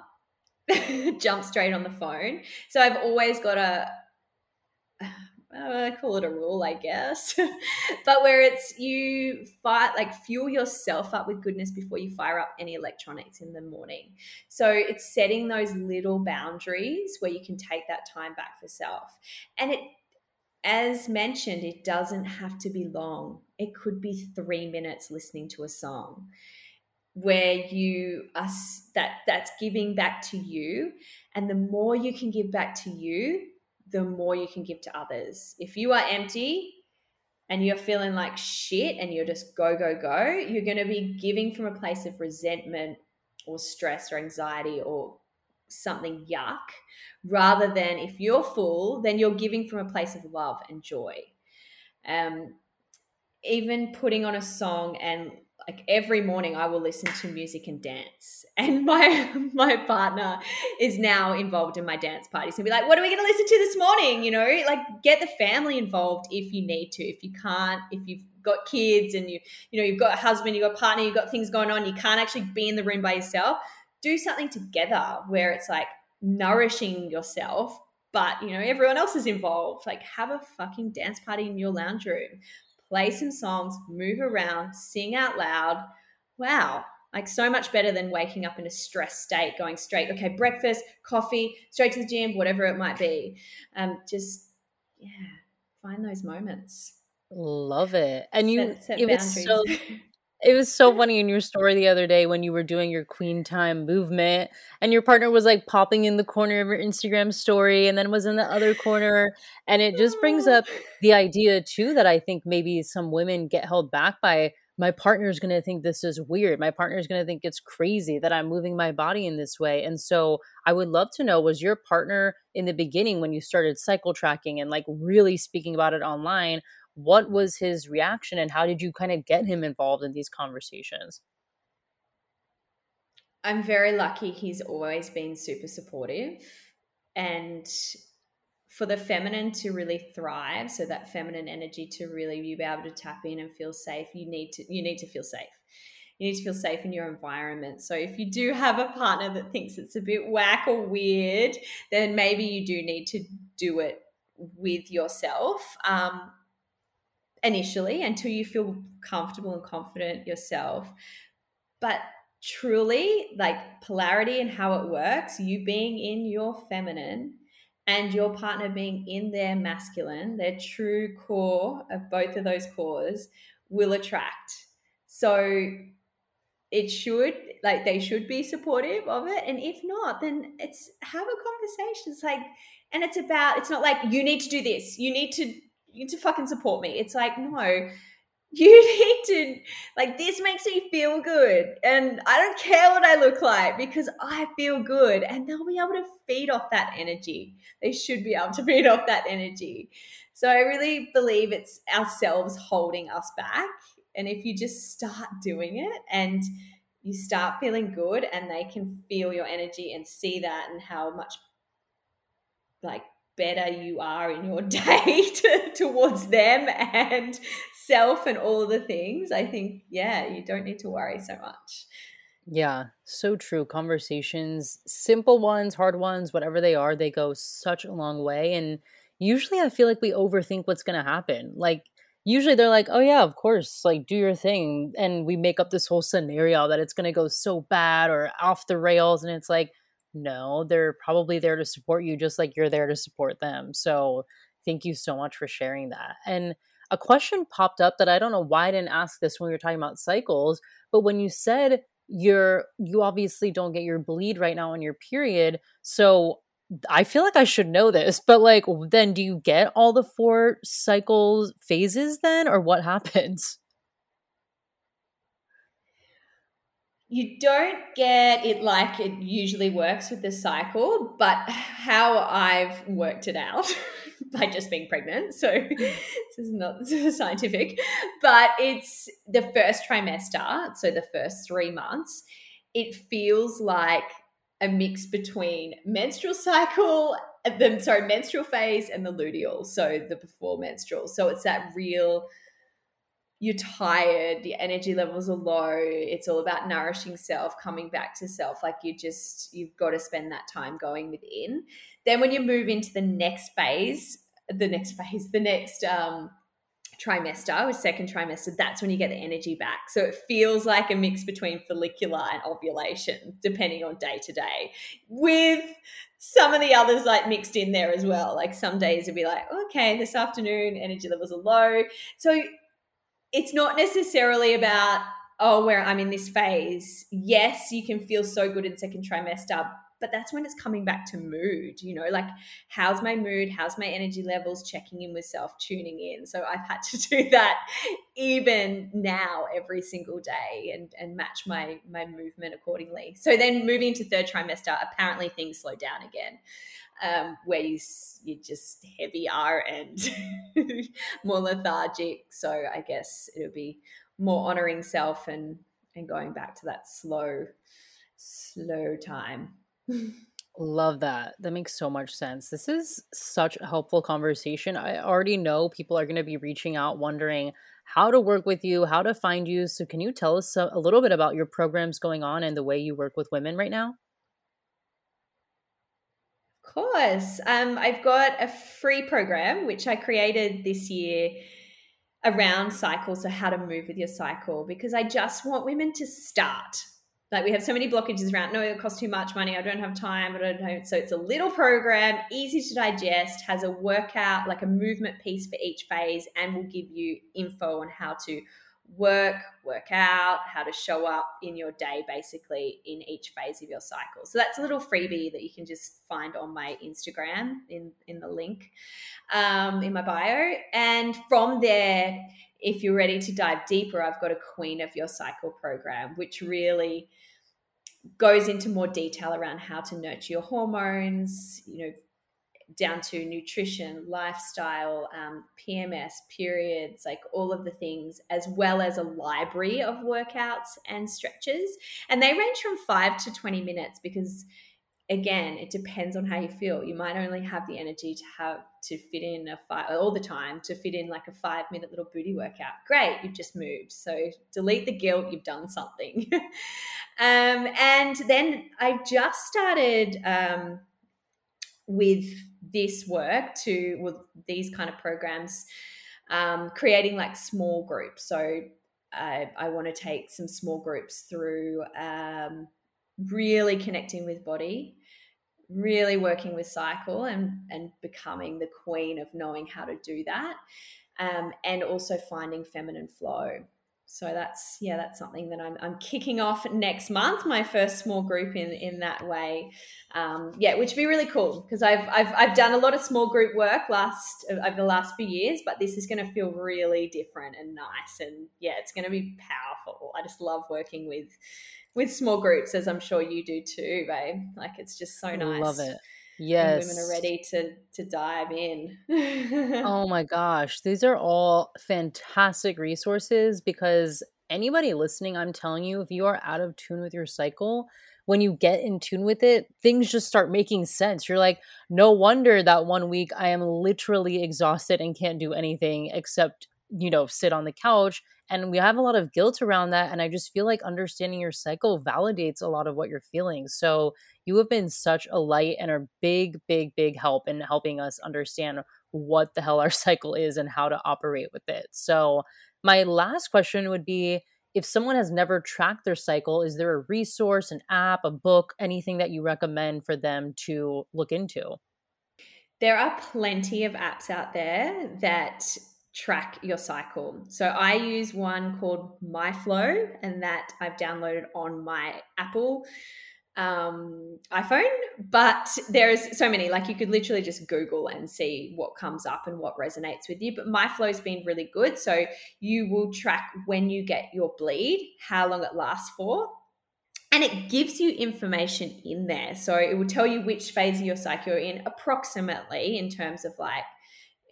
jump straight on the phone. So I've always got a I call it a rule, I guess. but where it's you fight like fuel yourself up with goodness before you fire up any electronics in the morning. So it's setting those little boundaries where you can take that time back for self. And it as mentioned, it doesn't have to be long. It could be 3 minutes listening to a song where you are that that's giving back to you and the more you can give back to you the more you can give to others. If you are empty and you're feeling like shit and you're just go, go, go, you're going to be giving from a place of resentment or stress or anxiety or something yuck, rather than if you're full, then you're giving from a place of love and joy. Um, even putting on a song and like every morning I will listen to music and dance. And my my partner is now involved in my dance parties and be like, what are we gonna listen to this morning? You know, like get the family involved if you need to. If you can't, if you've got kids and you, you know, you've got a husband, you've got a partner, you've got things going on, you can't actually be in the room by yourself, do something together where it's like nourishing yourself, but you know, everyone else is involved. Like have a fucking dance party in your lounge room play some songs, move around, sing out loud. Wow, like so much better than waking up in a stress state, going straight, okay, breakfast, coffee, straight to the gym, whatever it might be. Um, just, yeah, find those moments. Love it. And you, set, set it was so, it was so funny in your story the other day when you were doing your queen time movement and your partner was like popping in the corner of your Instagram story and then was in the other corner. And it just brings up the idea too that I think maybe some women get held back by my partner's going to think this is weird. My partner's going to think it's crazy that I'm moving my body in this way. And so I would love to know was your partner in the beginning when you started cycle tracking and like really speaking about it online, what was his reaction and how did you kind of get him involved in these conversations? I'm very lucky he's always been super supportive and for the feminine to really thrive so that feminine energy to really you be able to tap in and feel safe you need to you need to feel safe. You need to feel safe in your environment. So if you do have a partner that thinks it's a bit whack or weird then maybe you do need to do it with yourself. Um, initially until you feel comfortable and confident yourself. But truly, like polarity and how it works, you being in your feminine and your partner being in their masculine, their true core of both of those cores will attract. So it should like they should be supportive of it and if not then it's have a conversation it's like and it's about it's not like you need to do this you need to to fucking support me. It's like, no, you need to, like, this makes me feel good. And I don't care what I look like because I feel good. And they'll be able to feed off that energy. They should be able to feed off that energy. So I really believe it's ourselves holding us back. And if you just start doing it and you start feeling good and they can feel your energy and see that and how much like better you are in your day to, towards them and self and all the things, I think, yeah, you don't need to worry so much. Yeah, so true. Conversations, simple ones, hard ones, whatever they are, they go such a long way. And usually I feel like we overthink what's going to happen. Like, usually they're like, oh, yeah, of course, like do your thing. And we make up this whole scenario that it's going to go so bad or off the rails. And it's like, no, they're probably there to support you just like you're there to support them. So thank you so much for sharing that. And a question popped up that I don't know why I didn't ask this when we were talking about cycles, but when you said you're you obviously don't get your bleed right now on your period, so I feel like I should know this, but like then do you get all the four cycles phases then or what happens? You don't get it like it usually works with the cycle, but how I've worked it out by just being pregnant. So this is not scientific, but it's the first trimester, so the first three months, it feels like a mix between menstrual cycle, uh, the sorry, menstrual phase and the luteal, so the before menstrual. So it's that real you're tired, your energy levels are low. It's all about nourishing self, coming back to self. Like you just, you've got to spend that time going within. Then when you move into the next phase, the next phase, the next um, trimester or second trimester, that's when you get the energy back. So it feels like a mix between follicular and ovulation, depending on day to day, with some of the others like mixed in there as well. Like some days it'd be like, okay, this afternoon energy levels are low. So it's not necessarily about oh where i'm in this phase. Yes you can feel so good in second trimester but that's when it's coming back to mood you know like how's my mood? How's my energy levels? Checking in with self tuning in. So i've had to do that even now every single day and and match my my movement accordingly. So then moving into third trimester apparently things slow down again um, where you you're just heavier and more lethargic. So I guess it'll be more honoring self and and going back to that slow slow time Love that. That makes so much sense. This is such a helpful conversation. I already know people are going to be reaching out wondering how to work with you, how to find you. So, can you tell us a, a little bit about your programs going on and the way you work with women right now? Course. Um, I've got a free program which I created this year around cycles, so how to move with your cycle, because I just want women to start. Like we have so many blockages around, no, it costs too much money. I don't have time. I don't. So it's a little program, easy to digest, has a workout, like a movement piece for each phase, and will give you info on how to work, work out, how to show up in your day, basically in each phase of your cycle. So that's a little freebie that you can just find on my Instagram in in the link um, in my bio. And from there, if you're ready to dive deeper, I've got a Queen of Your Cycle program, which really goes into more detail around how to nurture your hormones, you know, down to nutrition, lifestyle, um, PMS, periods, like all of the things, as well as a library of workouts and stretches. And they range from five to 20 minutes because, again, it depends on how you feel. You might only have the energy to have to fit in a five all the time to fit in like a five minute little booty workout. Great, you've just moved. So delete the guilt, you've done something. um, and then I just started um, with this work to with these kind of programs, um, creating like small groups. So I, I want to take some small groups through um, really connecting with body really working with cycle and and becoming the queen of knowing how to do that um, and also finding feminine flow so that's yeah that's something that I'm, I'm kicking off next month my first small group in in that way um, yeah which would be really cool because I've, I've I've done a lot of small group work last over the last few years but this is going to feel really different and nice and yeah it's going to be powerful I just love working with with small groups, as I'm sure you do too, babe. Like it's just so nice. Love it. Yes. women are ready to to dive in. oh my gosh. These are all fantastic resources because anybody listening, I'm telling you, if you are out of tune with your cycle, when you get in tune with it, things just start making sense. You're like, no wonder that one week I am literally exhausted and can't do anything except, you know, sit on the couch and we have a lot of guilt around that and i just feel like understanding your cycle validates a lot of what you're feeling. So you have been such a light and a big big big help in helping us understand what the hell our cycle is and how to operate with it. So my last question would be if someone has never tracked their cycle is there a resource an app a book anything that you recommend for them to look into? There are plenty of apps out there that track your cycle. So I use one called MyFlo, and that I've downloaded on my Apple um, iPhone. But there's so many, like you could literally just Google and see what comes up and what resonates with you. But MyFlo's been really good. So you will track when you get your bleed, how long it lasts for. And it gives you information in there. So it will tell you which phase of your cycle you're in approximately in terms of like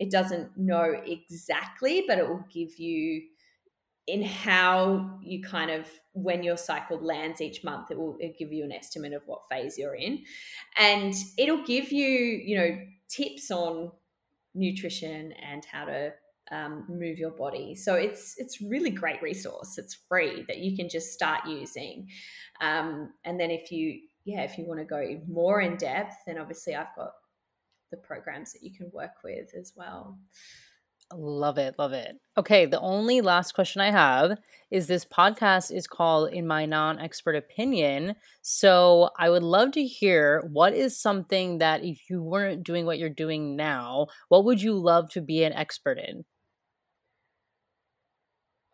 it doesn't know exactly, but it will give you in how you kind of when your cycle lands each month it will give you an estimate of what phase you're in. And it'll give you you know tips on nutrition and how to um, move your body. So it's it's really great resource. It's free that you can just start using. Um, and then if you yeah if you want to go more in depth then obviously i've got the programs that you can work with as well. Love it, love it. Okay, the only last question I have is this podcast is called In My Non Expert Opinion. So I would love to hear what is something that if you weren't doing what you're doing now, what would you love to be an expert in?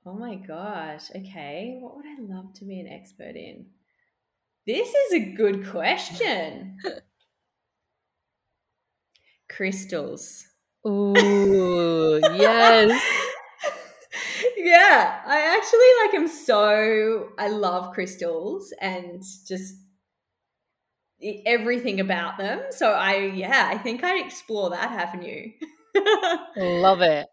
Oh my gosh. Okay. What would I love to be an expert in? This is a good question. crystals. Ooh, yes. yeah, I actually like am so I love crystals and just everything about them. So I yeah, I think I'd explore that avenue. love it.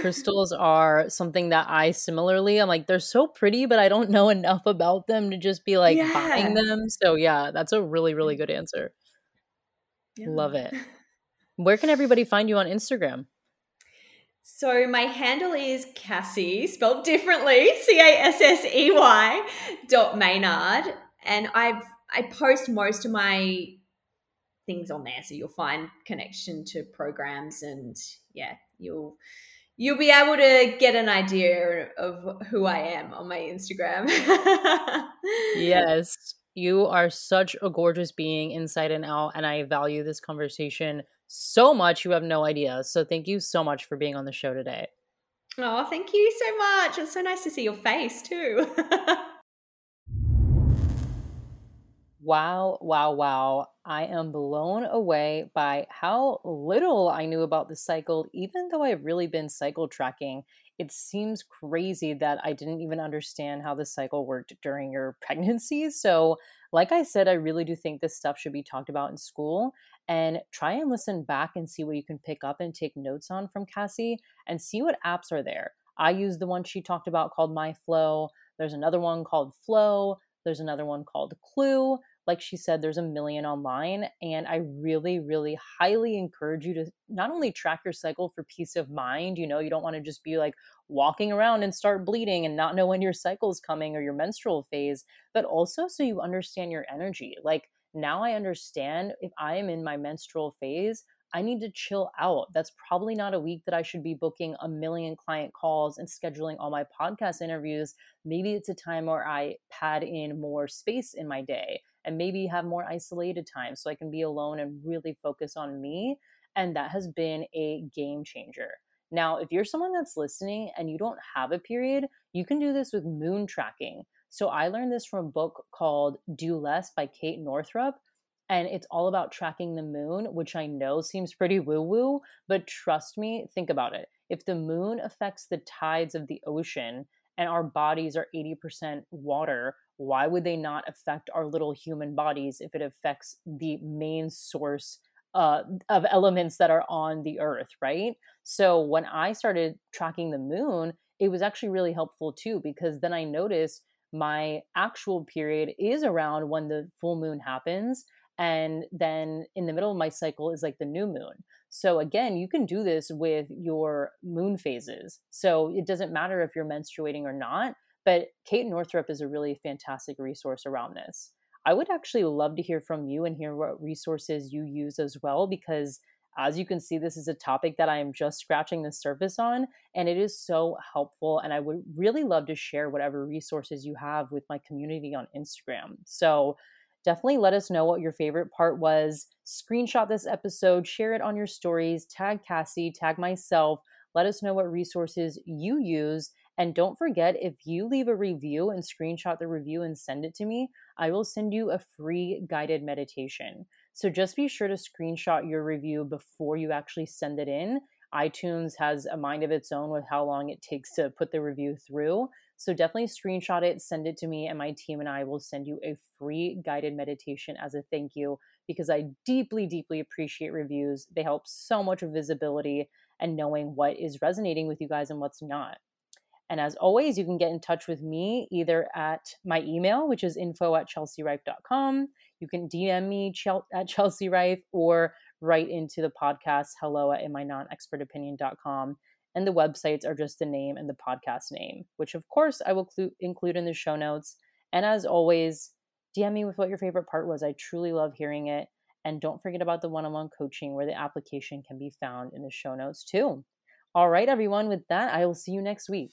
crystals are something that I similarly I'm like they're so pretty but I don't know enough about them to just be like yeah. buying them. So yeah, that's a really really good answer. Yeah. Love it. Where can everybody find you on Instagram? So my handle is Cassie, spelled differently, C A S S E Y dot Maynard, and I've I post most of my things on there, so you'll find connection to programs, and yeah, you'll you'll be able to get an idea of who I am on my Instagram. yes. You are such a gorgeous being inside and out, and I value this conversation so much. You have no idea. So, thank you so much for being on the show today. Oh, thank you so much. It's so nice to see your face, too. Wow, wow, wow. I am blown away by how little I knew about the cycle, even though I've really been cycle tracking. It seems crazy that I didn't even understand how the cycle worked during your pregnancy. So, like I said, I really do think this stuff should be talked about in school and try and listen back and see what you can pick up and take notes on from Cassie and see what apps are there. I use the one she talked about called My Flow. There's another one called Flo. There's another one called Clue like she said, there's a million online. And I really, really highly encourage you to not only track your cycle for peace of mind, you know, you don't want to just be like walking around and start bleeding and not know when your cycle is coming or your menstrual phase, but also so you understand your energy. Like now I understand if I am in my menstrual phase, I need to chill out. That's probably not a week that I should be booking a million client calls and scheduling all my podcast interviews. Maybe it's a time where I pad in more space in my day and maybe have more isolated time so I can be alone and really focus on me. And that has been a game changer. Now, if you're someone that's listening and you don't have a period, you can do this with moon tracking. So I learned this from a book called Do Less by Kate Northrup and it's all about tracking the moon, which I know seems pretty woo woo, but trust me, think about it. If the moon affects the tides of the ocean and our bodies are 80% water, why would they not affect our little human bodies if it affects the main source uh, of elements that are on the earth, right? So when I started tracking the moon, it was actually really helpful too, because then I noticed my actual period is around when the full moon happens and then in the middle of my cycle is like the new moon so again you can do this with your moon phases so it doesn't matter if you're menstruating or not but kate northrup is a really fantastic resource around this i would actually love to hear from you and hear what resources you use as well because as you can see, this is a topic that I am just scratching the surface on, and it is so helpful. And I would really love to share whatever resources you have with my community on Instagram. So definitely let us know what your favorite part was. Screenshot this episode, share it on your stories, tag Cassie, tag myself. Let us know what resources you use. And don't forget, if you leave a review and screenshot the review and send it to me, I will send you a free guided meditation. So just be sure to screenshot your review before you actually send it in. iTunes has a mind of its own with how long it takes to put the review through. So definitely screenshot it, send it to me, and my team and I will send you a free guided meditation as a thank you because I deeply, deeply appreciate reviews. They help so much with visibility and knowing what is resonating with you guys and what's not. And as always, you can get in touch with me either at my email, which is info at chelsearife.com. You can DM me at Chelsea Rife or write into the podcast hello at opinion.com and the websites are just the name and the podcast name, which of course I will clu- include in the show notes. And as always, DM me with what your favorite part was. I truly love hearing it. And don't forget about the one on one coaching where the application can be found in the show notes too. All right, everyone, with that, I will see you next week.